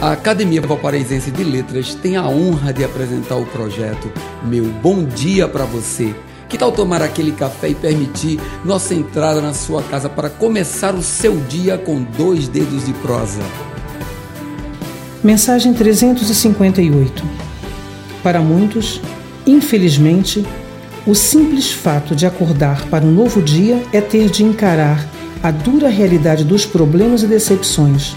A Academia Valparaísense de Letras tem a honra de apresentar o projeto Meu Bom Dia para Você. Que tal tomar aquele café e permitir nossa entrada na sua casa para começar o seu dia com dois dedos de prosa? Mensagem 358. Para muitos, infelizmente, o simples fato de acordar para um novo dia é ter de encarar a dura realidade dos problemas e decepções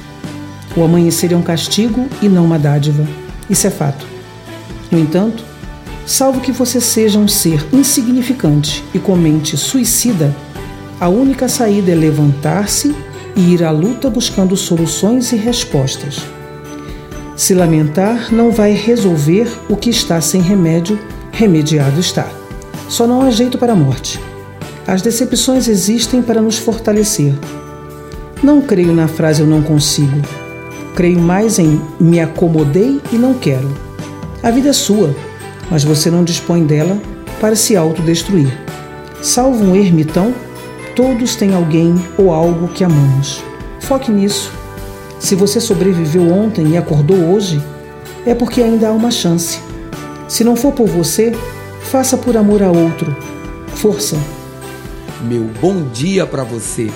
o amanhecer é um castigo e não uma dádiva. Isso é fato. No entanto, salvo que você seja um ser insignificante e com mente suicida, a única saída é levantar-se e ir à luta buscando soluções e respostas. Se lamentar não vai resolver o que está sem remédio, remediado está. Só não há jeito para a morte. As decepções existem para nos fortalecer. Não creio na frase eu não consigo creio mais em me acomodei e não quero. A vida é sua, mas você não dispõe dela para se autodestruir. Salvo um ermitão, todos têm alguém ou algo que amamos. Foque nisso. Se você sobreviveu ontem e acordou hoje, é porque ainda há uma chance. Se não for por você, faça por amor a outro. Força. Meu bom dia para você.